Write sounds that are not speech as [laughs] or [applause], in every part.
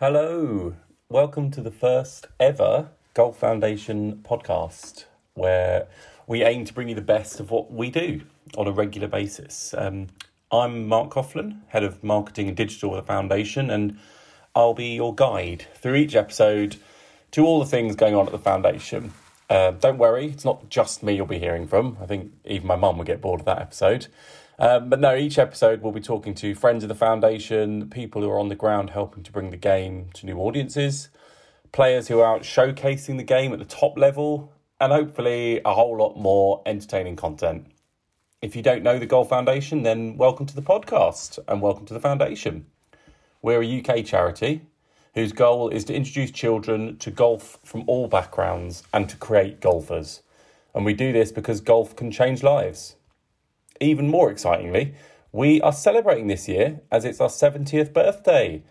Hello, welcome to the first ever Golf Foundation podcast, where we aim to bring you the best of what we do on a regular basis. Um, I'm Mark Coughlin, head of marketing and digital at the foundation, and I'll be your guide through each episode to all the things going on at the foundation. Uh, don't worry, it's not just me you'll be hearing from. I think even my mum would get bored of that episode. Um, but no, each episode we'll be talking to friends of the foundation, people who are on the ground helping to bring the game to new audiences, players who are out showcasing the game at the top level, and hopefully a whole lot more entertaining content. If you don't know the Golf Foundation, then welcome to the podcast and welcome to the foundation. We're a UK charity whose goal is to introduce children to golf from all backgrounds and to create golfers. And we do this because golf can change lives. Even more excitingly, we are celebrating this year as it's our 70th birthday.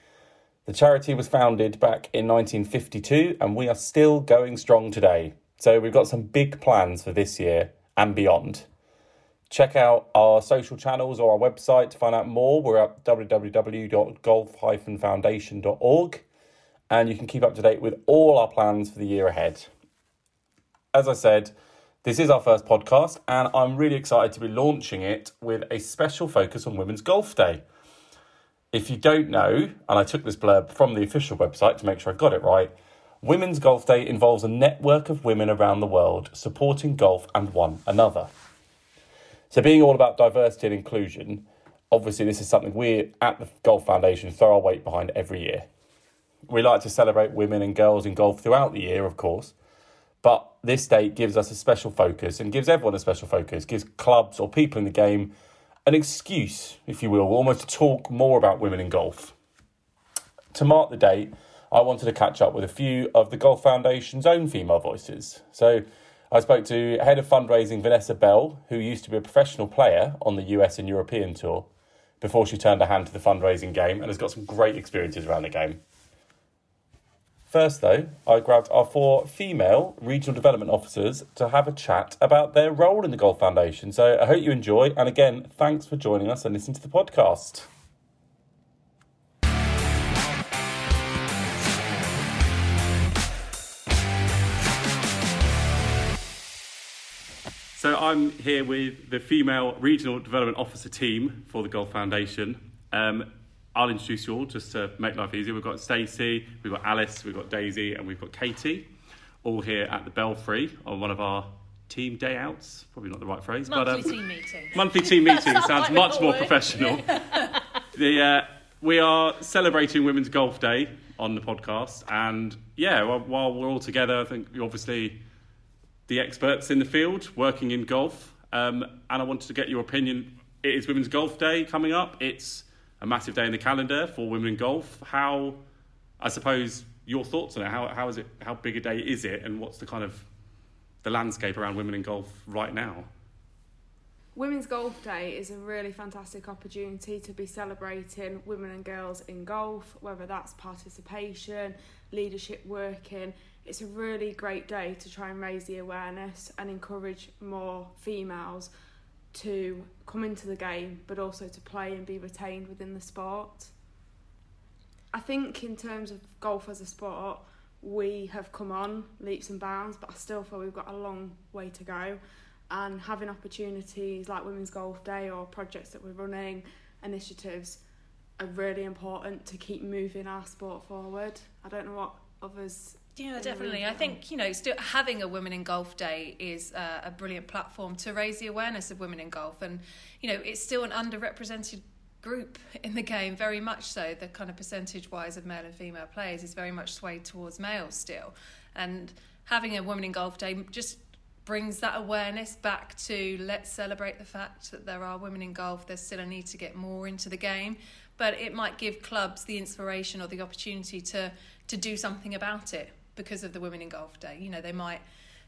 The charity was founded back in 1952 and we are still going strong today. So we've got some big plans for this year and beyond. Check out our social channels or our website to find out more. We're at www.golf-foundation.org and you can keep up to date with all our plans for the year ahead. As I said, this is our first podcast, and I'm really excited to be launching it with a special focus on Women's Golf Day. If you don't know, and I took this blurb from the official website to make sure I got it right, Women's Golf Day involves a network of women around the world supporting golf and one another. So, being all about diversity and inclusion, obviously, this is something we at the Golf Foundation throw our weight behind every year. We like to celebrate women and girls in golf throughout the year, of course, but this date gives us a special focus and gives everyone a special focus, gives clubs or people in the game an excuse, if you will, almost to talk more about women in golf. To mark the date, I wanted to catch up with a few of the Golf Foundation's own female voices. So I spoke to head of fundraising Vanessa Bell, who used to be a professional player on the US and European tour before she turned her hand to the fundraising game and has got some great experiences around the game. First, though, I grabbed our four female regional development officers to have a chat about their role in the Golf Foundation. So I hope you enjoy. And again, thanks for joining us and listening to the podcast. So I'm here with the female regional development officer team for the Golf Foundation. Um, I'll introduce you all just to make life easier. We've got Stacey, we've got Alice, we've got Daisy, and we've got Katie, all here at the Belfry on one of our team day outs. Probably not the right phrase, monthly but um, team meeting. monthly team meeting sounds much more professional. [laughs] the uh, we are celebrating Women's Golf Day on the podcast, and yeah, while, while we're all together, I think you're obviously the experts in the field working in golf, um, and I wanted to get your opinion. It is Women's Golf Day coming up. It's a massive day in the calendar for women in golf. How, I suppose, your thoughts on it? How how is it? How big a day is it? And what's the kind of the landscape around women in golf right now? Women's Golf Day is a really fantastic opportunity to be celebrating women and girls in golf, whether that's participation, leadership working. It's a really great day to try and raise the awareness and encourage more females to come into the game, but also to play and be retained within the sport. I think, in terms of golf as a sport, we have come on leaps and bounds, but I still feel we've got a long way to go and having opportunities like Women's Golf Day or projects that we're running, initiatives are really important to keep moving our sport forward. I don't know what others. Yeah, definitely. I think you know, still having a Women in Golf Day is uh, a brilliant platform to raise the awareness of women in golf, and you know, it's still an underrepresented group in the game, very much so. The kind of percentage-wise of male and female players is very much swayed towards males still, and having a Women in Golf Day just brings that awareness back to let's celebrate the fact that there are women in golf. There's still a need to get more into the game, but it might give clubs the inspiration or the opportunity to to do something about it because of the Women in Golf Day. You know, they might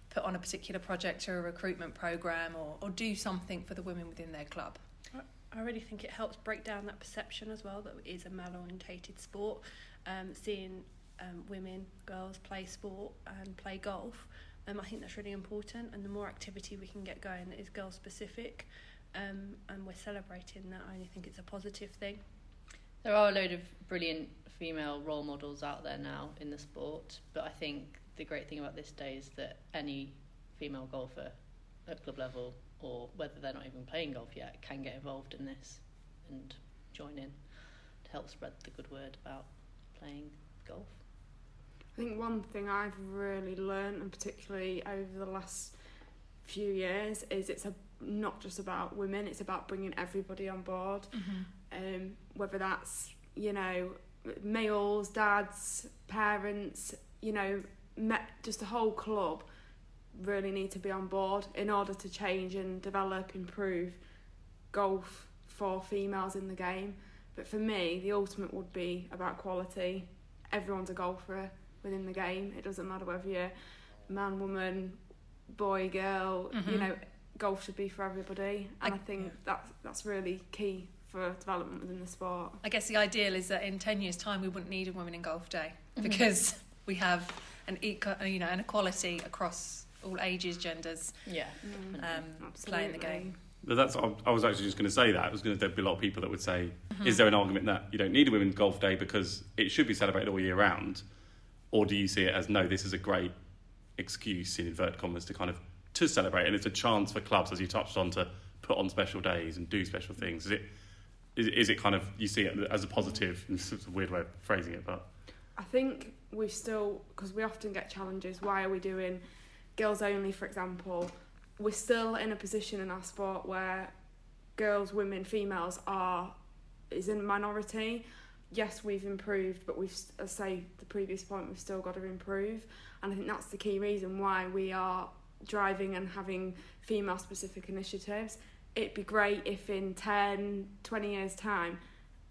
put on a particular project or a recruitment program or, or do something for the women within their club. I really think it helps break down that perception as well that it is a male orientated sport. Um, seeing um, women, girls play sport and play golf, um, I think that's really important. And the more activity we can get going that is girl specific, um, and we're celebrating that, I only think it's a positive thing. There are a load of brilliant female role models out there now in the sport, but I think the great thing about this day is that any female golfer at club level or whether they're not even playing golf yet can get involved in this and join in to help spread the good word about playing golf. I think one thing I've really learned, and particularly over the last few years, is it's a, not just about women; it's about bringing everybody on board. Um, whether that's you know males, dads, parents, you know, just the whole club really need to be on board in order to change and develop, improve golf for females in the game. But for me, the ultimate would be about quality. Everyone's a golfer within the game. It doesn't matter whether you're man, woman, boy, girl. You Mhm. know, golf should be for everybody, and I- I, think that's that's really key for development within the sport. I guess the ideal is that in 10 years' time, we wouldn't need a Women in Golf Day [laughs] Mhm. because we have an eco, you know, an equality across all ages, genders, Yeah. um, playing the game. But that's I I was actually just going to say that. I was going to there'd be a lot of people that would say, Mm-hmm. is there an argument that you don't need a women's golf day because it should be celebrated all year round, or do you see it as no, this is a great excuse in inverted commas to kind of to celebrate, and it's a chance for clubs, as you touched on, to put on special days and do special things. Is it is, is it kind of you see it as a positive? It's a weird way of phrasing it, but I think we still, because we often get challenges, why are we doing girls only, for example? We're still in a position in our sport where girls, women, females are is in minority. Yes, we've improved, but we've, as say the previous point, we've still got to improve. And I think that's the key reason why we are driving and having female specific initiatives. It'd be great if in 10, 20 years' time,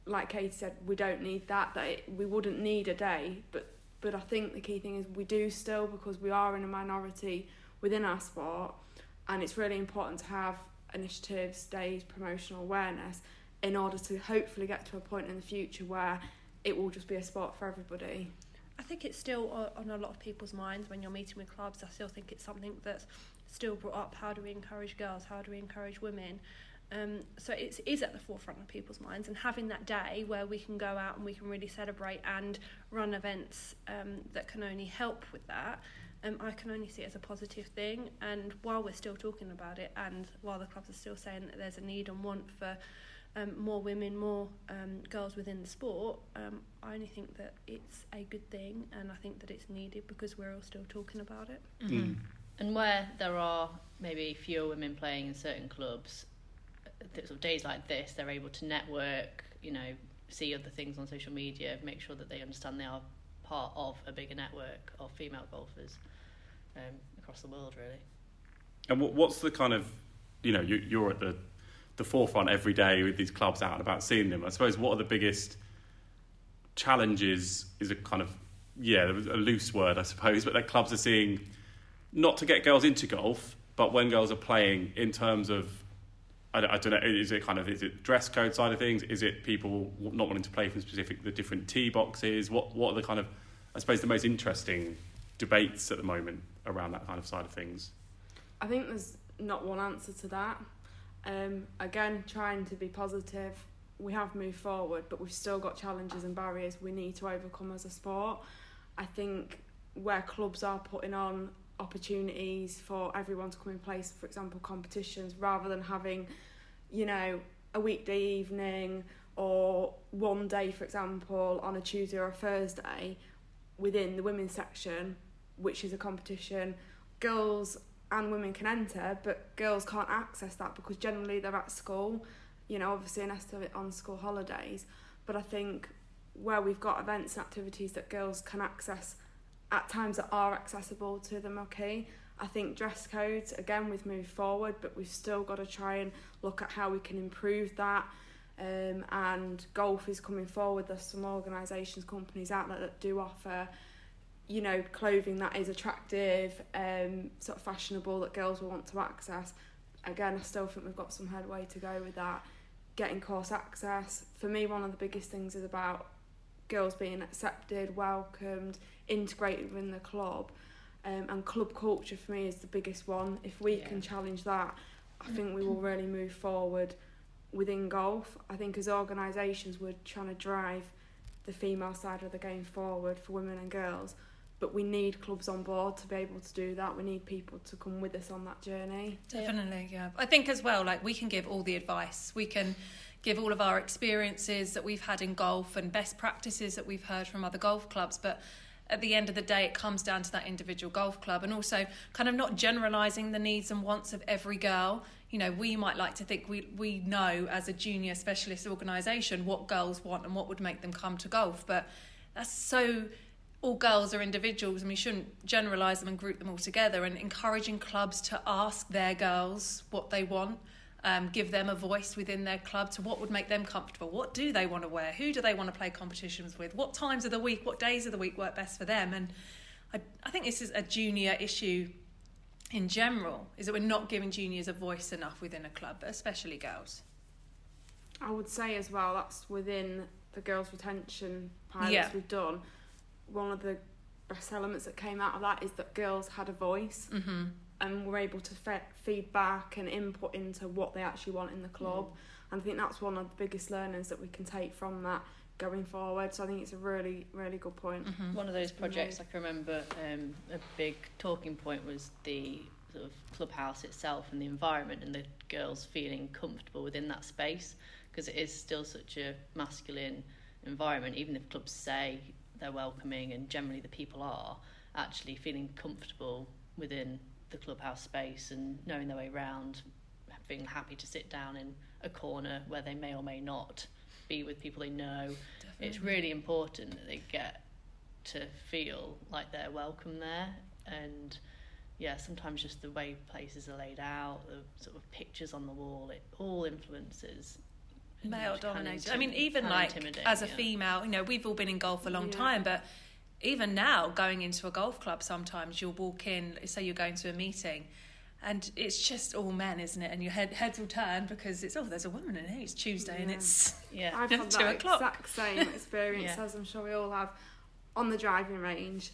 like Katie said, we don't need that. That it, we wouldn't need a day, but but I think the key thing is we do still because we are in a minority within our sport, and it's really important to have initiatives, days, promotional awareness in order to hopefully get to a point in the future where it will just be a sport for everybody. I think it's still on a lot of people's minds when you're meeting with clubs. I still think it's something that's still brought up. How do we encourage girls? How do we encourage women? Um, so it is at the forefront of people's minds, and having that day where we can go out and we can really celebrate and run events um, that can only help with that, um, I can only see it as a positive thing. And while we're still talking about it, and while the clubs are still saying that there's a need and want for um, more women, more um, girls within the sport, um, I only think that it's a good thing, and I think that it's needed because we're all still talking about it. Mm. And where there are maybe fewer women playing in certain clubs, sort of days like this, they're able to network, you know, see other things on social media, make sure that they understand they are part of a bigger network of female golfers um, across the world, really. And what's the kind of, you know, you, you're at the, the forefront every day with these clubs out and about seeing them. I suppose what are the biggest challenges is a kind of, yeah, a loose word, I suppose, but that clubs are seeing not to get girls into golf, but when girls are playing in terms of, I don't, I don't know, is it kind of, is it dress code side of things? Is it people not wanting to play from specific, the different tee boxes? What, what are the kind of, I suppose, the most interesting debates at the moment around that kind of side of things? I think there's not one answer to that. Um, again, trying to be positive, we have moved forward, but we've still got challenges and barriers we need to overcome as a sport. I think where clubs are putting on opportunities for everyone to come in place, for example, competitions, rather than having, you know, a weekday evening or one day, for example, on a Tuesday or a Thursday within the women's section, which is a competition. Girls and women can enter, but girls can't access that because generally they're at school, you know, obviously unless they're on school holidays. But I think where we've got events and activities that girls can access at times that are accessible to them, okay. I think dress codes, again, we've moved forward, but we've still got to try and look at how we can improve that. Um, and golf is coming forward. There's some organisations, companies out there that do offer you know, clothing that is attractive, um, sort of fashionable that girls will want to access. Again, I still think we've got some headway to go with that. Getting course access. For me, one of the biggest things is about girls being accepted, welcomed, integrated within the club. Um, and club culture for me is the biggest one. If we Yeah. can challenge that, I think we will really move forward within golf. I think as organisations, we're trying to drive the female side of the game forward for women and girls. But we need clubs on board to be able to do that. We need people to come with us on that journey. Definitely, yeah. I think as well, like we can give all the advice. We can give all of our experiences that we've had in golf and best practices that we've heard from other golf clubs, but at the end of the day, it comes down to that individual golf club and also kind of not generalising the needs and wants of every girl. You know, we might like to think we, we know as a junior specialist organisation what girls want and what would make them come to golf, but that's so all girls are individuals and we shouldn't generalise them and group them all together and encouraging clubs to ask their girls what they want um, give them a voice within their club to what would make them comfortable what do they want to wear who do they want to play competitions with what times of the week what days of the week work best for them and I, I think this is a junior issue in general is that we're not giving juniors a voice enough within a club especially girls I would say as well that's within the girls' retention pilots Yeah. we've done. One of the best elements that came out of that is that girls had a voice mm-hmm. And we're able to fe- feedback and input into what they actually want in the club. And I think that's one of the biggest learnings that we can take from that going forward. So I think it's a really, really good point. Mm-hmm. One of those been projects made. I can remember um, a big talking point was the sort of clubhouse itself and the environment and the girls feeling comfortable within that space because it is still such a masculine environment even if clubs say they're welcoming and generally the people are actually feeling comfortable within the clubhouse space and knowing their way around being happy to sit down in a corner where they may or may not be with people they know it's really important that they get to feel like they're welcome there and yeah sometimes just the way places are laid out the sort of pictures on the wall it all influences male dominated. intim- I mean, even can like as a yeah. female, you know, we've all been in golf for a long Yeah. time, but even now, going into a golf club, sometimes you'll walk in, say you're going to a meeting, and it's just all men, isn't it? And your head heads will turn because it's oh, there's a woman in here. It's Tuesday, and it's [laughs] yeah I've had [laughs] Two that o'clock. exact same [laughs] experience Yeah. as I'm sure we all have on the driving range.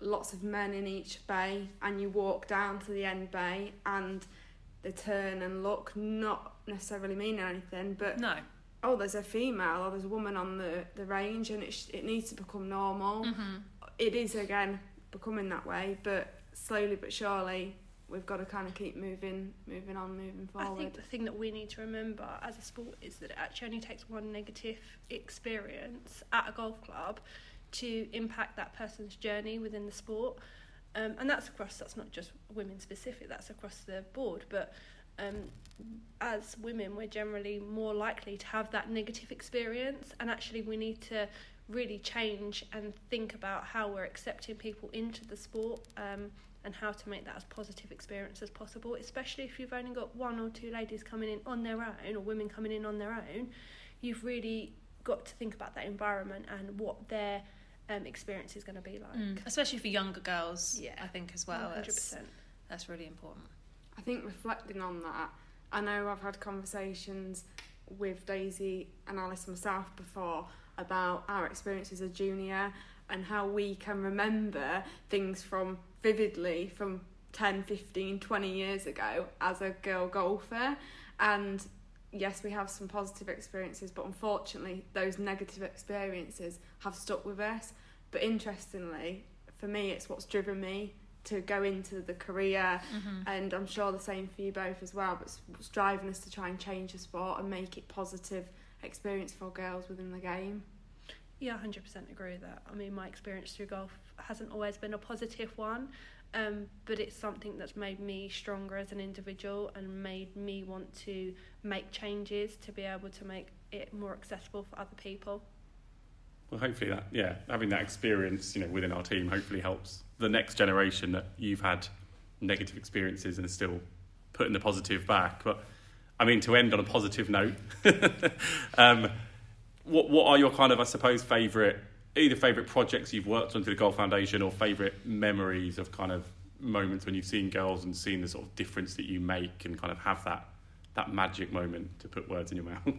Lots of men in each bay, and you walk down to the end bay, and they turn and look, not necessarily meaning anything, but no. Oh, there's a female or there's a woman on the, the range, and it, sh- it needs to become normal. Mm-hmm. It is again becoming that way, but slowly but surely, we've got to kind of keep moving, moving on, moving forward. I think the thing that we need to remember as a sport is that it actually only takes one negative experience at a golf club to impact that person's journey within the sport. Um, and that's across, that's not just women specific, that's across the board. But um, as women, we're generally more likely to have that negative experience. And actually, we need to really change and think about how we're accepting people into the sport. Um, and how to make that as positive experience as possible, especially if you've only got one or two ladies coming in on their own or women coming in on their own. You've really got to think about that environment and what their um, experience is going to be like. Mm. Especially for younger girls, Yeah. I think as well. 100%. That's, that's really important. I think reflecting on that, I know I've had conversations with Daisy and Alice myself before about our experience as a junior and how we can remember things from vividly from 10, 15, 20 years ago as a girl golfer. And yes, we have some positive experiences, but unfortunately, those negative experiences have stuck with us. But interestingly, for me, it's what's driven me to go into the career Mm-hmm. and I'm sure the same for you both as well. But it's driving us to try and change the sport and make it positive experience for girls within the game. Yeah, 100% agree with that. I mean, my experience through golf hasn't always been a positive one, um, but it's something that's made me stronger as an individual and made me want to make changes to be able to make it more accessible for other people. Well, hopefully that, yeah, having that experience, you know, within our team, hopefully helps the next generation that you've had negative experiences and still putting the positive back. But I mean, to end on a positive note, [laughs] um, what what are your kind of, I suppose, favourite either favourite projects you've worked on through the Golf Foundation or favourite memories of kind of moments when you've seen girls and seen the sort of difference that you make and kind of have that that magic moment to put words in your mouth. [laughs]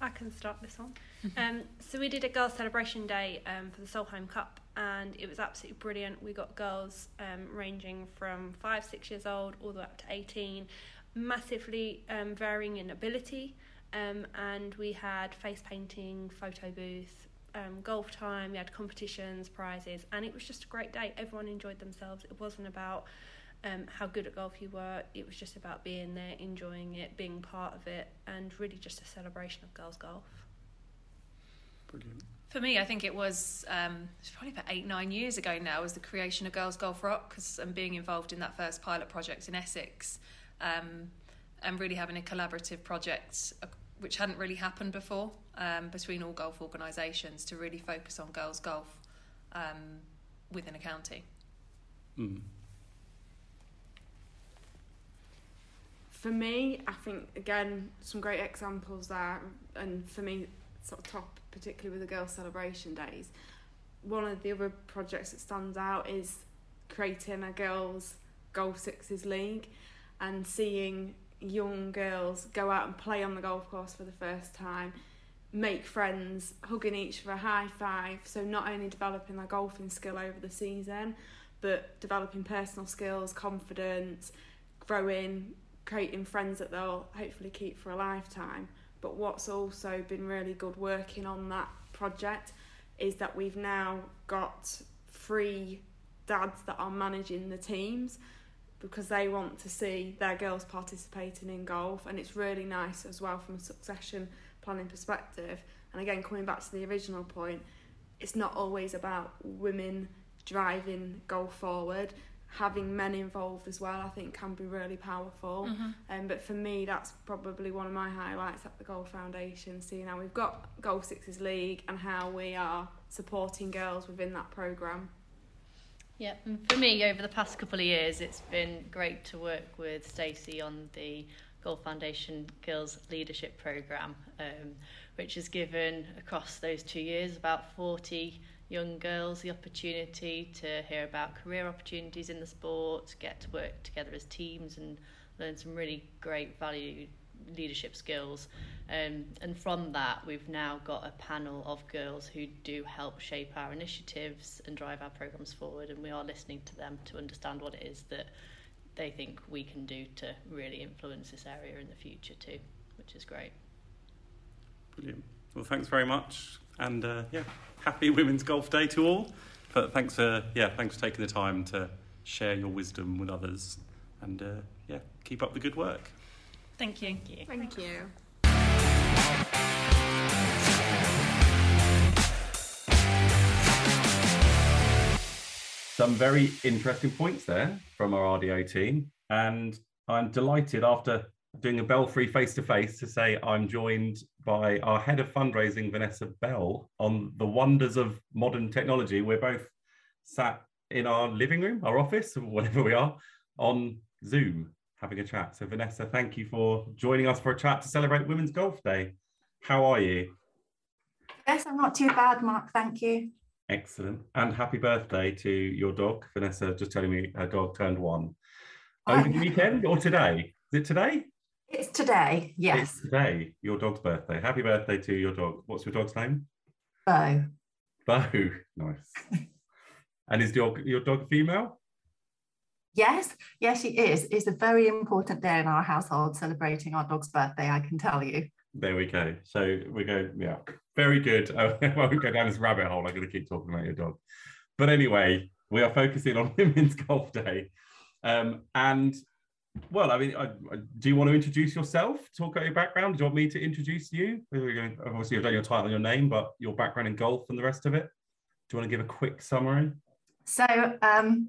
I can start this one. Um, so we did a girls' celebration day um, for the Solheim Cup, and it was absolutely brilliant. We got girls um, ranging from five, six years old all the way up to eighteen, massively um, varying in ability. Um, and we had face painting, photo booth, um, golf time, we had competitions, prizes, and it was just a great day. Everyone enjoyed themselves. It wasn't about um, how good at golf you were, it was just about being there, enjoying it, being part of it, and really just a celebration of girls' golf. Brilliant. For me, I think it was um, it's probably about eight, nine years ago now, was the creation of Girls Golf Rock cause, and being involved in that first pilot project in Essex um, and really having a collaborative project uh, which hadn't really happened before um, between all golf organisations to really focus on girls' golf um, within a county. Mm. For me, I think again some great examples there, and for me, sort of top, particularly with the girls' celebration days. One of the other projects that stands out is creating a girls' golf sixes league, and seeing young girls go out and play on the golf course for the first time, make friends, hugging each for a high five. So not only developing their golfing skill over the season, but developing personal skills, confidence, growing, creating friends that they'll hopefully keep for a lifetime. But what's also been really good working on that project is that we've now got three dads that are managing the teams because they want to see their girls participating in golf. And it's really nice as well from a succession planning perspective. And again coming back to the original point it's not always about women driving golf forward having men involved as well I think can be really powerful Mm-hmm. um, but for me that's probably one of my highlights at the Golf Foundation seeing how we've got Golf Sixes League and how we are supporting girls within that programme Yeah, and for me, over the past couple of years, it's been great to work with Stacey on the Golf Foundation Girls Leadership Programme, um, which has given across those two years about 40 young girls the opportunity to hear about career opportunities in the sport, get to work together as teams, and learn some really great value leadership skills. Um, and from that, we've now got a panel of girls who do help shape our initiatives and drive our programs forward. And we are listening to them to understand what it is that they think we can do to really influence this area in the future too, which is great. Brilliant. Well, thanks very much, and uh, yeah, happy Women's Golf Day to all. But thanks for yeah, thanks for taking the time to share your wisdom with others, and uh, yeah, keep up the good work. Thank you. Thank you. Thank you. Some very interesting points there from our RDO team, and I'm delighted after doing a Belfry face to face to say I'm joined by our head of fundraising, Vanessa Bell, on the wonders of modern technology. We're both sat in our living room, our office, [laughs] or whatever we are, on Zoom having a chat. So, Vanessa, thank you for joining us for a chat to celebrate Women's Golf Day. How are you? Yes, I'm not too bad, Mark. Thank you. Excellent. And happy birthday to your dog. Vanessa just telling me her dog turned one. Oh, Over the weekend or today? Is it today? It's today. It's Yes, today, your dog's birthday. Happy birthday to your dog. What's your dog's name? Bo. Bo. [laughs] Nice. and is your, your dog female? Yes, yes, she is. It's a very important day in our household celebrating our dog's birthday, I can tell you. There we go. So we go, yeah, very good. [laughs] I won't go down this rabbit hole. I'm going to keep talking about your dog. But anyway, we are focusing on [laughs] Women's Golf Day. Um, and well, I mean, I, I- do you want to introduce yourself? Talk about your background. Do you want me to introduce you? Obviously, you've done your title and your name, but your background in golf and the rest of it. Do you want to give a quick summary? So um,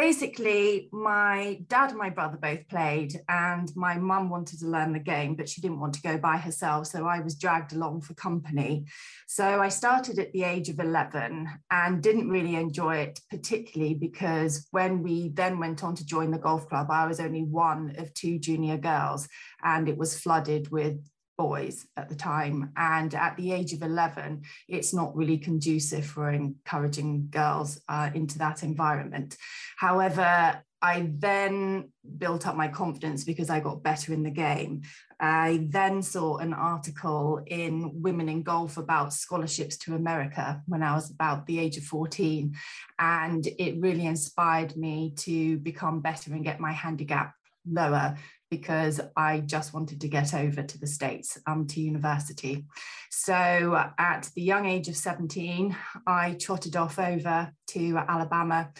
basically, my dad and my brother both played, and my mum wanted to learn the game, but she didn't want to go by herself. So I was dragged along for company. So I started at the age of 11 and didn't really enjoy it, particularly because when we then went on to join the golf club, I was only one of two junior girls, and it was flooded with boys at the time. And at the age of 11, it's not really conducive for encouraging girls uh, into that environment. However, I then built up my confidence because I got better in the game. I then saw an article in Women in Golf about scholarships to America when I was about the age of 14. And it really inspired me to become better and get my handicap lower because I just wanted to get over to the States um, to university. So at the young age of 17, I trotted off over to Alabama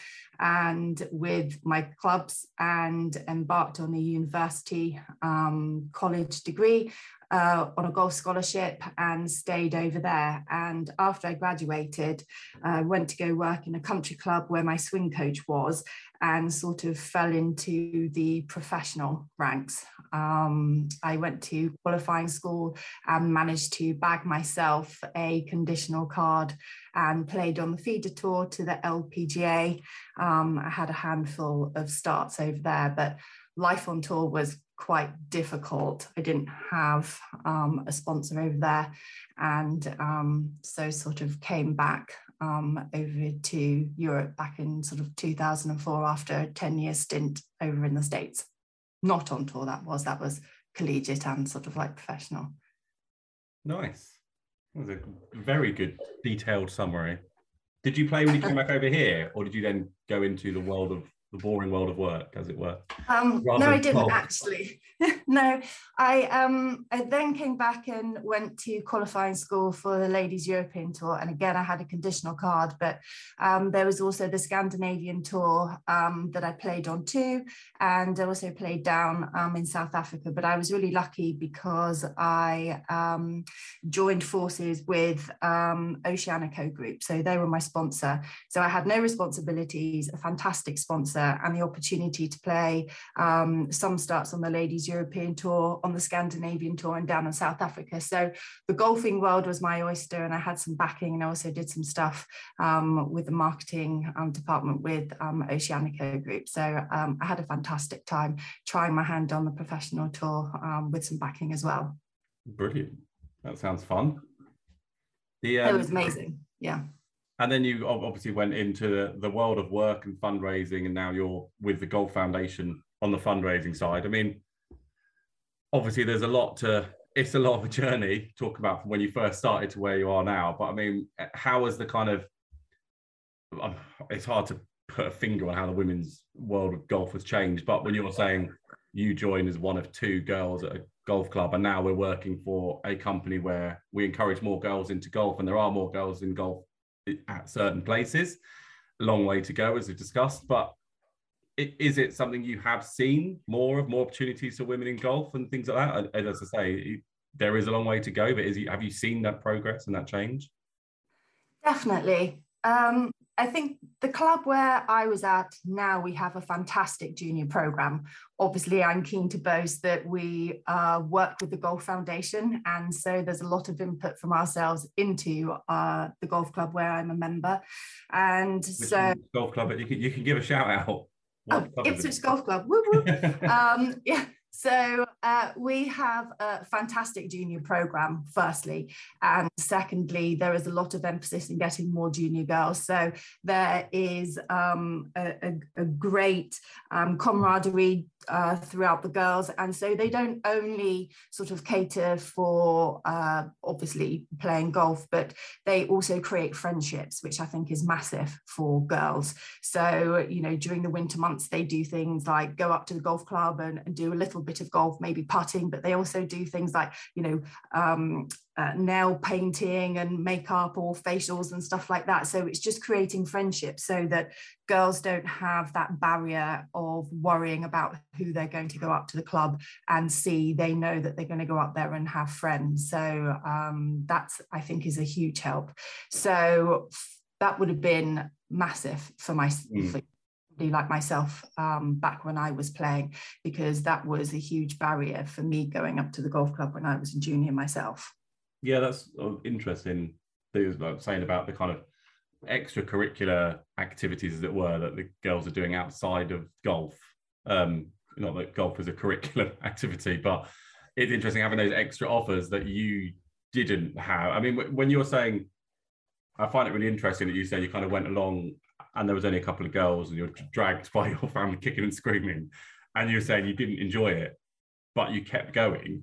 and with my clubs and embarked on a university um, college degree uh, on a golf scholarship and stayed over there. And after I graduated, I uh, went to go work in a country club where my swing coach was and sort of fell into the professional ranks. Um, I went to qualifying school and managed to bag myself a conditional card and played on the feeder tour to the LPGA. Um, I had a handful of starts over there, but life on tour was quite difficult. I didn't have um, a sponsor over there, and um, so sort of came back um, over to Europe back in sort of 2004 after a 10 year stint over in the States. Not on tour, that was, that was collegiate and sort of like professional. Nice. That was a very good detailed summary. Did you play when you came back over here, or did you then go into the world of the boring world of work, as it were? Um, no, I didn't actually. [laughs] no, I um, I then came back and went to qualifying school for the Ladies European Tour, and again I had a conditional card, but um, there was also the Scandinavian Tour um, that I played on too, and I also played down um, in South Africa. But I was really lucky because I um, joined forces with um, Oceanico Group, so they were my sponsor. So I had no responsibilities, a fantastic sponsor and the opportunity to play um, some starts on the Ladies European Tour, on the Scandinavian Tour, and down in South Africa. So the golfing world was my oyster, and I had some backing, and I also did some stuff um, with the marketing um, department with um, Oceanico Group. So um, I had a fantastic time trying my hand on the professional tour um, with some backing as well. Brilliant. That sounds fun. The, it was amazing. Yeah and then you obviously went into the world of work and fundraising and now you're with the golf foundation on the fundraising side. I mean obviously there's a lot to it's a lot of a journey talk about from when you first started to where you are now. But i mean how has the kind of um, it's hard to put a finger on how the women's world of golf has changed but when you're saying you joined as one of two girls at a golf club and now we're working for a company where we encourage more girls into golf and there are more girls in golf at certain places. A long way to go, as we've discussed. But is it something you have seen more of, more opportunities for women in golf and things like that? And as I say, there is a long way to go. But is have you seen that progress and that change? Definitely. Um, I think the club where I was at now, we have a fantastic junior program. Obviously, I'm keen to boast that we uh, work with the Golf Foundation. And so there's a lot of input from ourselves into uh, the golf club where I'm a member. And Which so, golf club, you can, you can give a shout out. What oh, Ipswich Golf Club. Woo woo. [laughs] um, yeah, so uh, we have a fantastic junior program, firstly. And secondly, there is a lot of emphasis in getting more junior girls. So there is um, a, a, a, great um, camaraderie uh, throughout the girls. And so they don't only sort of cater for uh, obviously playing golf, but they also create friendships, which I think is massive for girls. So, you know, during the winter months, they do things like go up to the golf club and, and do a little bit of golf, maybe putting, but they also do things like, you know, um, uh, nail painting and makeup or facials and stuff like that. So it's just creating friendships so that girls don't have that barrier of worrying about who they're going to go up to the club and see. They know that they're going to go up there and have friends. So um, that's, I think, is a huge help. So that would have been massive for my. Mm. For, like myself um, back when I was playing, because that was a huge barrier for me going up to the golf club when I was a junior myself. Yeah, that's interesting. Things like saying about the kind of extracurricular activities, as it were, that the girls are doing outside of golf. Um, not that golf is a curricular [laughs] activity, but it's interesting having those extra offers that you didn't have. I mean, when you're saying, I find it really interesting that you say you kind of went along and there was only a couple of girls and you're dragged [laughs] by your family kicking and screaming, and you're saying you didn't enjoy it, but you kept going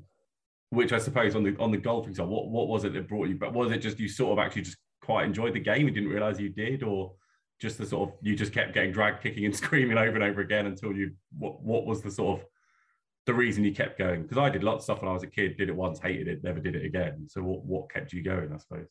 which I suppose on the on the golfing side, what what was it that brought you? But was it just you sort of actually just quite enjoyed the game and didn't realize you did, or just the sort of you just kept getting dragged, kicking and [laughs] screaming over and over again until you what what was the sort of the reason you kept going? Because I did lots of stuff when I was a kid, did it once, hated it, never did it again. So what, what kept you going, I suppose?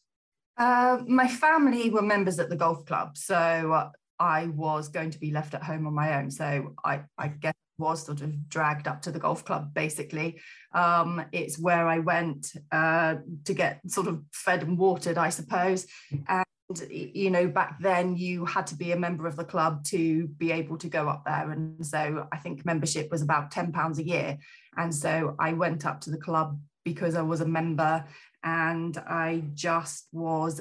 Uh, my family were members at the golf club, so uh, I was going to be left at home on my own. So I, I guess was sort of dragged up to the golf club basically. Um, it's where i went uh, to get sort of fed and watered i suppose. And you know back then you had to be a member of the club to be able to go up there. And so i think membership was about 10 pounds a year. And so i went up to the club because i was a member. And i just was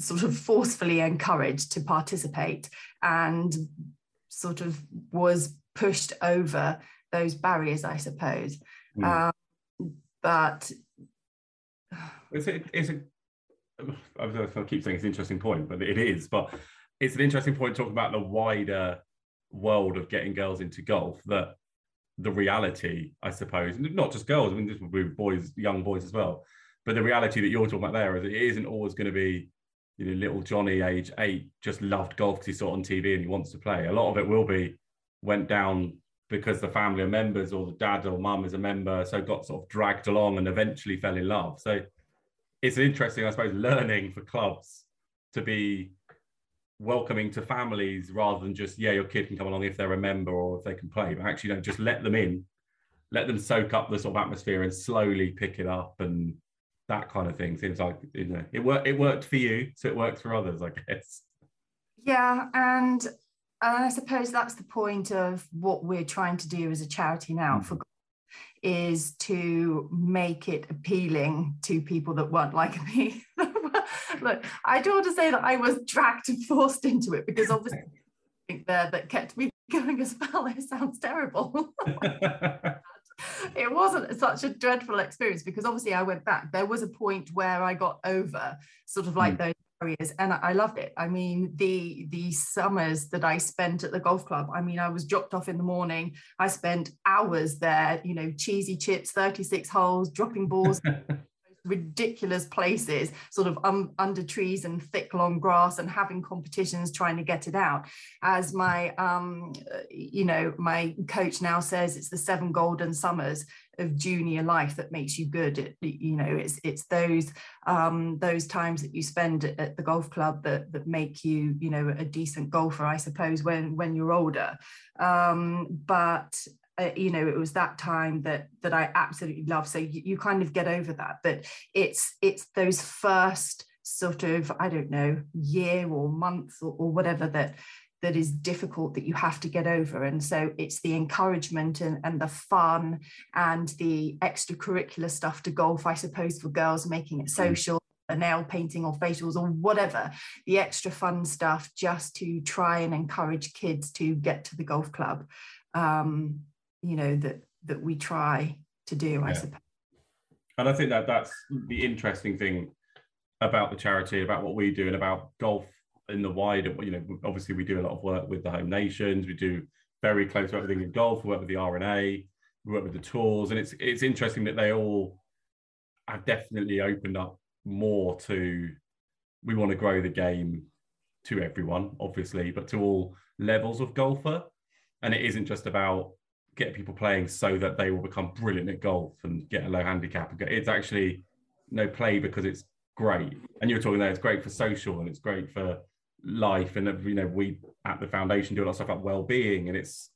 sort of forcefully encouraged to participate and sort of was pushed over those barriers, I suppose. Mm. Um, but it's a, it's a [sighs] I keep saying it's an interesting point, but it is. But it's an interesting point talking about the wider world of getting girls into golf. That the reality, I suppose, not just girls. I mean, this would be boys, young boys as well. But the reality that you're talking about there is it isn't always going to be, you know, little Johnny, age eight, just loved golf because he saw it on TV and he wants to play. A lot of it will be went down because the family are members or the dad or mum is a member, so got sort of dragged along and eventually fell in love. So it's interesting, I suppose, learning for clubs to be welcoming to families rather than just, yeah, your kid can come along if they're a member or if they can play, but actually, don't just let them in, let them soak up the sort of atmosphere and slowly pick it up and that kind of thing. Seems like you know, it worked. It worked for you, so it works for others, I guess. Yeah, and I suppose that's the point of what we're trying to do as a charity now mm. for is to make it appealing to people that weren't like [laughs] me. Look, I don't want to say that I was dragged and forced into it because obviously [laughs] there that kept me [laughs] going as well. It sounds terrible. [laughs] it wasn't such a dreadful experience because obviously I went back. There was a point where I got over sort of like mm. those areas and I loved it. I mean, the the summers that I spent at the golf club, I mean, I was dropped off in the morning. I spent hours there, you know, cheesy chips, 36 holes, dropping balls. [laughs] ridiculous places sort of um, under trees and thick long grass and having competitions trying to get it out. As my um, you know my coach now says it's the seven golden summers of junior life that makes you good. You know it's it's those um, those times that you spend at the golf club that that make you you know a decent golfer i suppose when when you're older. Um, but uh, you know it was that time that that i absolutely love so you, you kind of get over that but it's it's those first sort of i don't know year or month or, or whatever that that is difficult that you have to get over. And so it's the encouragement and, and the fun and the extracurricular stuff to golf, I suppose, for girls, making it mm. social. A nail painting or facials or whatever, the extra fun stuff, just to try and encourage kids to get to the golf club. Um, you know that that we try to do, yeah. I suppose. And I think that that's the interesting thing about the charity, about what we do, and about golf in the wider, you know, obviously we do a lot of work with the home nations. We do very close work with England Golf. We work with the R&A. We work with the tours, and it's it's interesting that they all have definitely opened up more to. We want to grow the game to everyone, obviously, but to all levels of golfer, and it isn't just about getting people playing so that they will become brilliant at golf and get a low handicap. It's actually no play because it's great. And you're talking there, it's great for social and it's great for life and you know we at the foundation do a lot of stuff about well-being and it's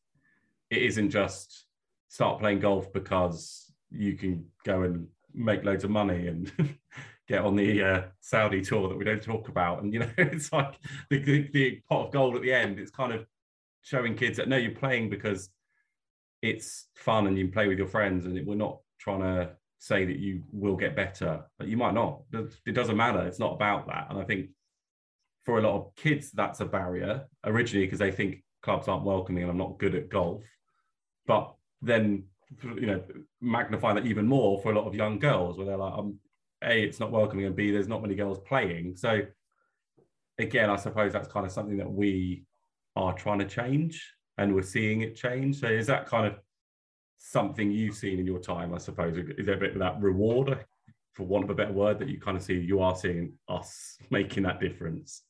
it isn't just start playing golf because you can go and make loads of money and [laughs] get on the uh, Saudi tour that we don't talk about and you know [laughs] it's like the, the, the pot of gold at the end it's kind of showing kids that no you're playing because it's fun and you play with your friends and it, we're not trying to say that you will get better but you might not it doesn't matter it's not about that and i think for a lot of kids, that's a barrier originally because they think clubs aren't welcoming and I'm not good at golf. But then, you know, magnify that even more for a lot of young girls where they're like, um, A, it's not welcoming, and B, there's not many girls playing. So, again, I suppose that's kind of something that we are trying to change and we're seeing it change. So, is that kind of something you've seen in your time, I suppose? Is there a bit of that reward, for want of a better word, that you kind of see you are seeing us [laughs] making that difference?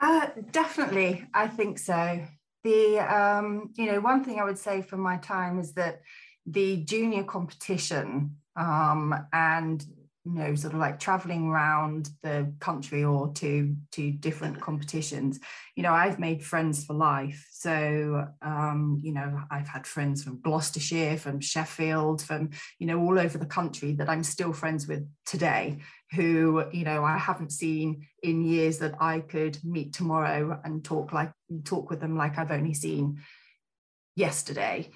Uh, definitely, I think so. The um, you know one thing I would say from my time is that the junior competition um, and you know sort of like traveling around the country or to to different competitions. You know i've made friends for life. So um you know i've had friends from gloucestershire from sheffield from you know all over the country that i'm still friends with today who you know i haven't seen in years that i could meet tomorrow and talk like talk with them like i've only seen yesterday.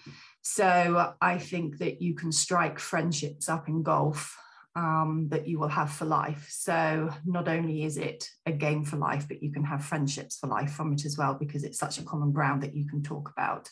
So i think that you can strike friendships up in golf um, that you will have for life. So not only is it a game for life, but you can have friendships for life from it as well, because it's such a common ground that you can talk about.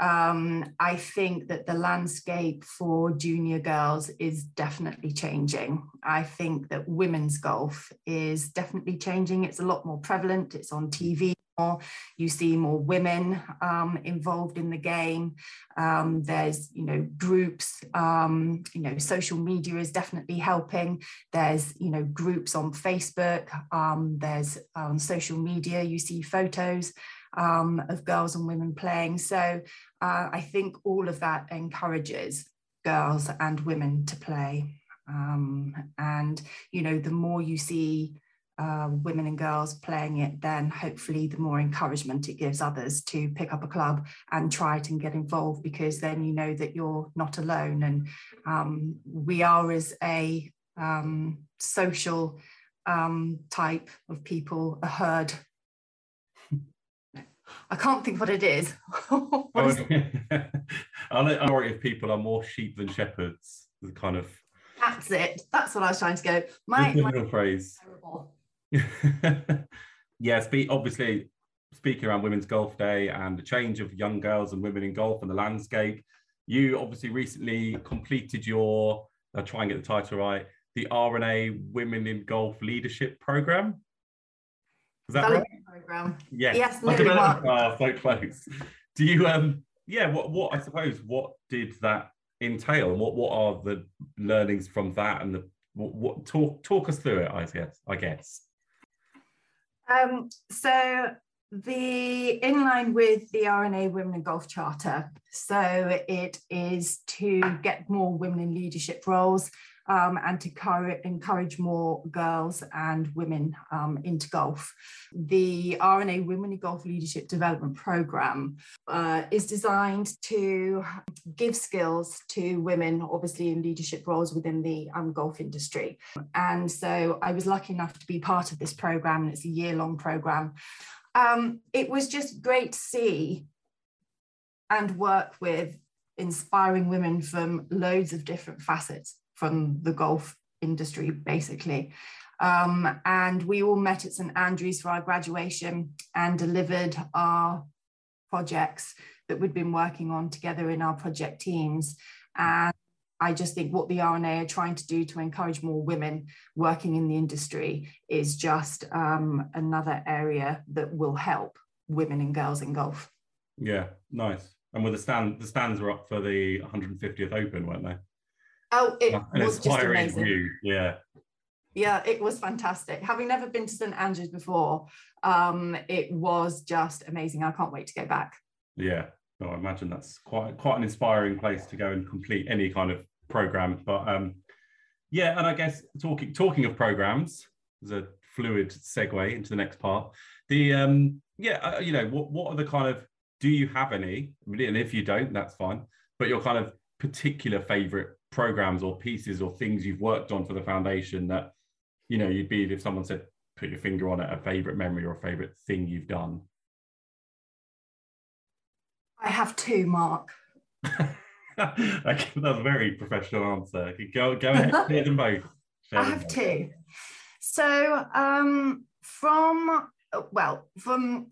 Um, I think that the landscape for junior girls is definitely changing. I think that women's golf is definitely changing. It's a lot more prevalent. It's on TV more. You see more women um, involved in the game. Um, there's, you know, groups. Um, you know, social media is definitely helping. There's, you know, groups on Facebook. Um, there's on social media. You see photos um, of girls and women playing. So uh, I think all of that encourages girls and women to play. Um, and you know, the more you see uh, women and girls playing it, then hopefully the more encouragement it gives others to pick up a club and try it and get involved because then you know that you're not alone. And um, we are as a um, social um, type of people, a herd. I can't think what it is. [laughs] what oh, is [laughs] I worry if people are more sheep than shepherds. The kind of that's it. That's what I was trying to go. My, my phrase. Terrible. [laughs] yeah, speak, obviously, speaking around Women's Golf Day and the change of young girls and women in golf and the landscape, you obviously recently completed your, I'll try and get the title right, the R&A Women in Golf Leadership Program. Is that right? Program. Yes. Yes, oh, so close. Do you, um, yeah, what, what, I suppose, what did that entail and what, what are the learnings from that and the, what, what talk, talk us through it, I guess, I guess. Um, so the in line with the R&A Women in Golf Charter, so it is to get more women in leadership roles um, and to encourage more girls and women um, into golf. The R&A Women in Golf Leadership Development Programme uh, is designed to give skills to women, obviously in leadership roles within the um, golf industry. And so I was lucky enough to be part of this programme, and it's a year long programme. Um, it was just great to see and work with inspiring women from loads of different facets from the golf industry, basically. Um, and we all met at St Andrews for our graduation and delivered our projects that we'd been working on together in our project teams. And I just think what the R&A are trying to do to encourage more women working in the industry is just um, another area that will help women and girls in golf. Yeah, nice. And with the stand, the stands were up for the 150th Open, weren't they? Oh, it An was just amazing. View. Yeah. Yeah, it was fantastic. Having never been to St Andrews before, um, it was just amazing. I can't wait to go back. Yeah, no, I imagine that's quite quite an inspiring place to go and complete any kind of program. But um, yeah, and I guess talking talking of programs, is a fluid segue into the next part. The um, yeah, uh, you know, what what are the kind of do you have any? And if you don't, that's fine. But your kind of particular favorite programs or pieces or things you've worked on for the foundation that you know you'd be if someone said put your finger on it a favorite memory or a favorite thing you've done? I have two mark. [laughs] [laughs] That's a very professional answer. Go go ahead [laughs] share them both. Share i have both. two. So um from well from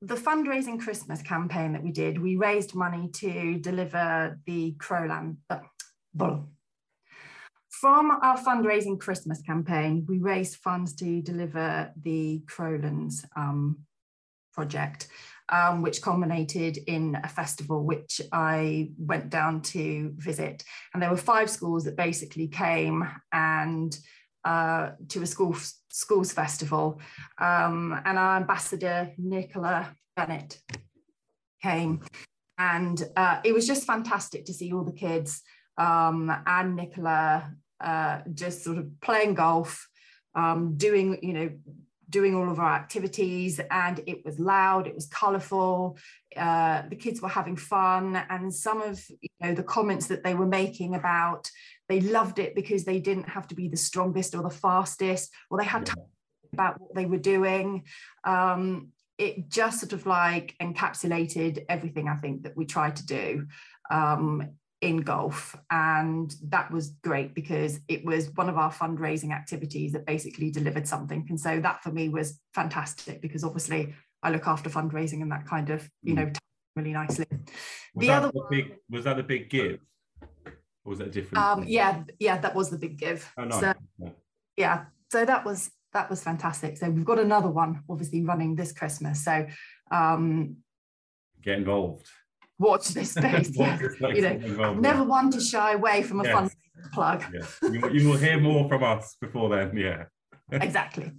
the fundraising Christmas campaign that we did, we raised money to deliver the Crowland, uh, from our fundraising Christmas campaign, we raised funds to deliver the Crowlands um, project, um, which culminated in a festival which I went down to visit. And there were five schools that basically came and uh, to a school schools festival. Um, and our ambassador, Nicola Bennett, came and uh, it was just fantastic to see all the kids um, and Nicola uh, just sort of playing golf, um, doing, you know, doing all of our activities. And it was loud it was colorful uh, the kids were having fun. And some of you know the comments that they were making about they loved it because they didn't have to be the strongest or the fastest or they had to about what they were doing. Um, it just sort of like encapsulated everything i think that we tried to do. Um, in golf. And that was great because it was one of our fundraising activities that basically delivered something. And so that for me was fantastic because obviously I look after fundraising and that kind of, you know, mm. really nicely. Was the other the big, was that a big give? Or was that different? Um, yeah, yeah, that was the big give. Oh, nice. So, yeah. yeah, so that was that was fantastic. So we've got another one obviously running this Christmas. So um, get involved watch this [laughs] space. yes. you know, never one to shy away from a yes. fun plug. Yeah. You, you, will hear more from us before then. Yeah. [laughs] exactly.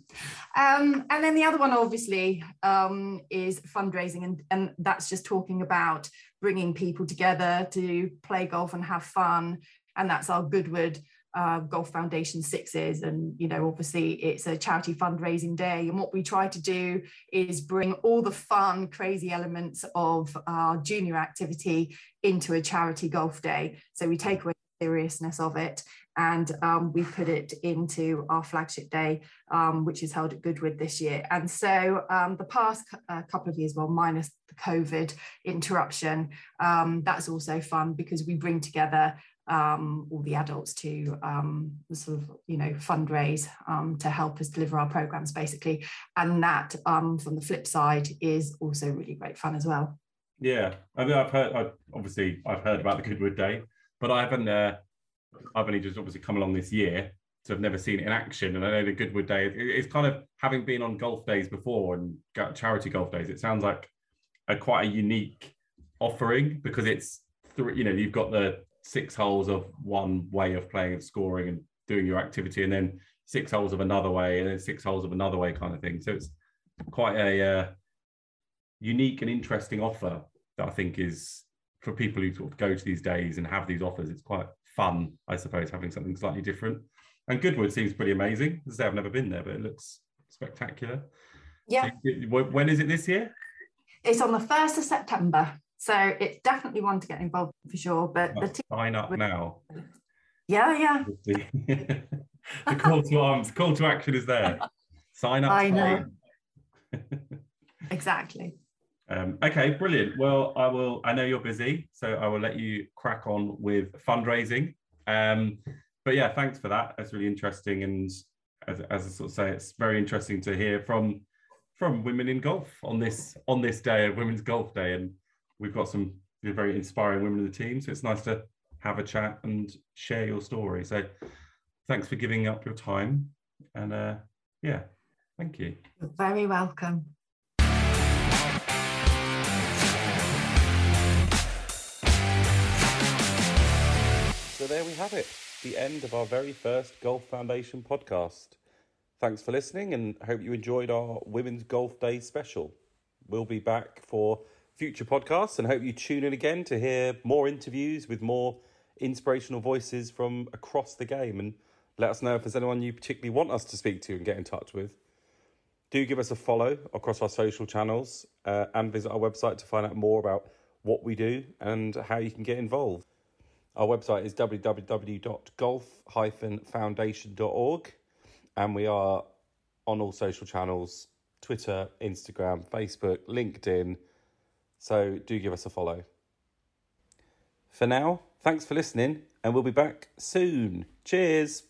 Um, and then the other one, obviously, um, is fundraising, and, and that's just talking about bringing people together to play golf and have fun. And that's our Goodwood uh, Golf Foundation Sixes. And, you know, obviously it's a charity fundraising day. And what we try to do is bring all the fun, crazy elements of our junior activity into a charity golf day. So we take away the seriousness of it and um, we put it into our flagship day, um, which is held at Goodwood this year. And so um, the past uh, couple of years, well, minus the COVID interruption, um, that's also fun because we bring together um, all the adults to um, sort of you know fundraise um, to help us deliver our programs basically. And that um, from the flip side is also really great fun as well. Yeah. I mean i've heard I've, obviously i've heard about the goodwood day but i haven't uh, i've only just obviously come along this year so i've never seen it in action. And i know the goodwood day it's kind of having been on golf days before and charity golf days it sounds like a quite a unique offering because it's three you know you've got the six holes of one way of playing and scoring and doing your activity and then six holes of another way and then six holes of another way kind of thing. So it's quite a uh, unique and interesting offer that i think is for people who sort of go to these days and have these offers it's quite fun i suppose having something slightly different. And goodwood seems pretty amazing. As i say i've never been there but it looks spectacular. Yeah. When is it this year? It's on the 1st of september so it's definitely one to get involved for sure. But the team sign up now. Yeah, yeah. [laughs] The, call to arms, call to action is there. Sign up. I know. [laughs] exactly. Um, okay, brilliant. Well, I will. I know you're busy, so I will let you crack on with fundraising. Um, but yeah, thanks for that. That's really interesting, and as, as I sort of say, it's very interesting to hear from from women in golf on this on this day of Women's Golf Day, and we've got some very inspiring women in the team. So it's nice to have a chat and share your story. So thanks for giving up your time. And uh, yeah, thank you. You're very welcome. So there we have it, the end of our very first Golf Foundation podcast. Thanks for listening and hope you enjoyed our Women's Golf Day special. We'll be back for future podcasts and hope you tune in again to hear more interviews with more inspirational voices from across the game and let us know if there's anyone you particularly want us to speak to and get in touch with. Do give us a follow across our social channels uh, and visit our website to find out more about what we do and how you can get involved. Our website is www.golf-foundation.org and we are on all social channels Twitter, Instagram, Facebook, LinkedIn so do give us a follow. For now, thanks for listening, and we'll be back soon. Cheers.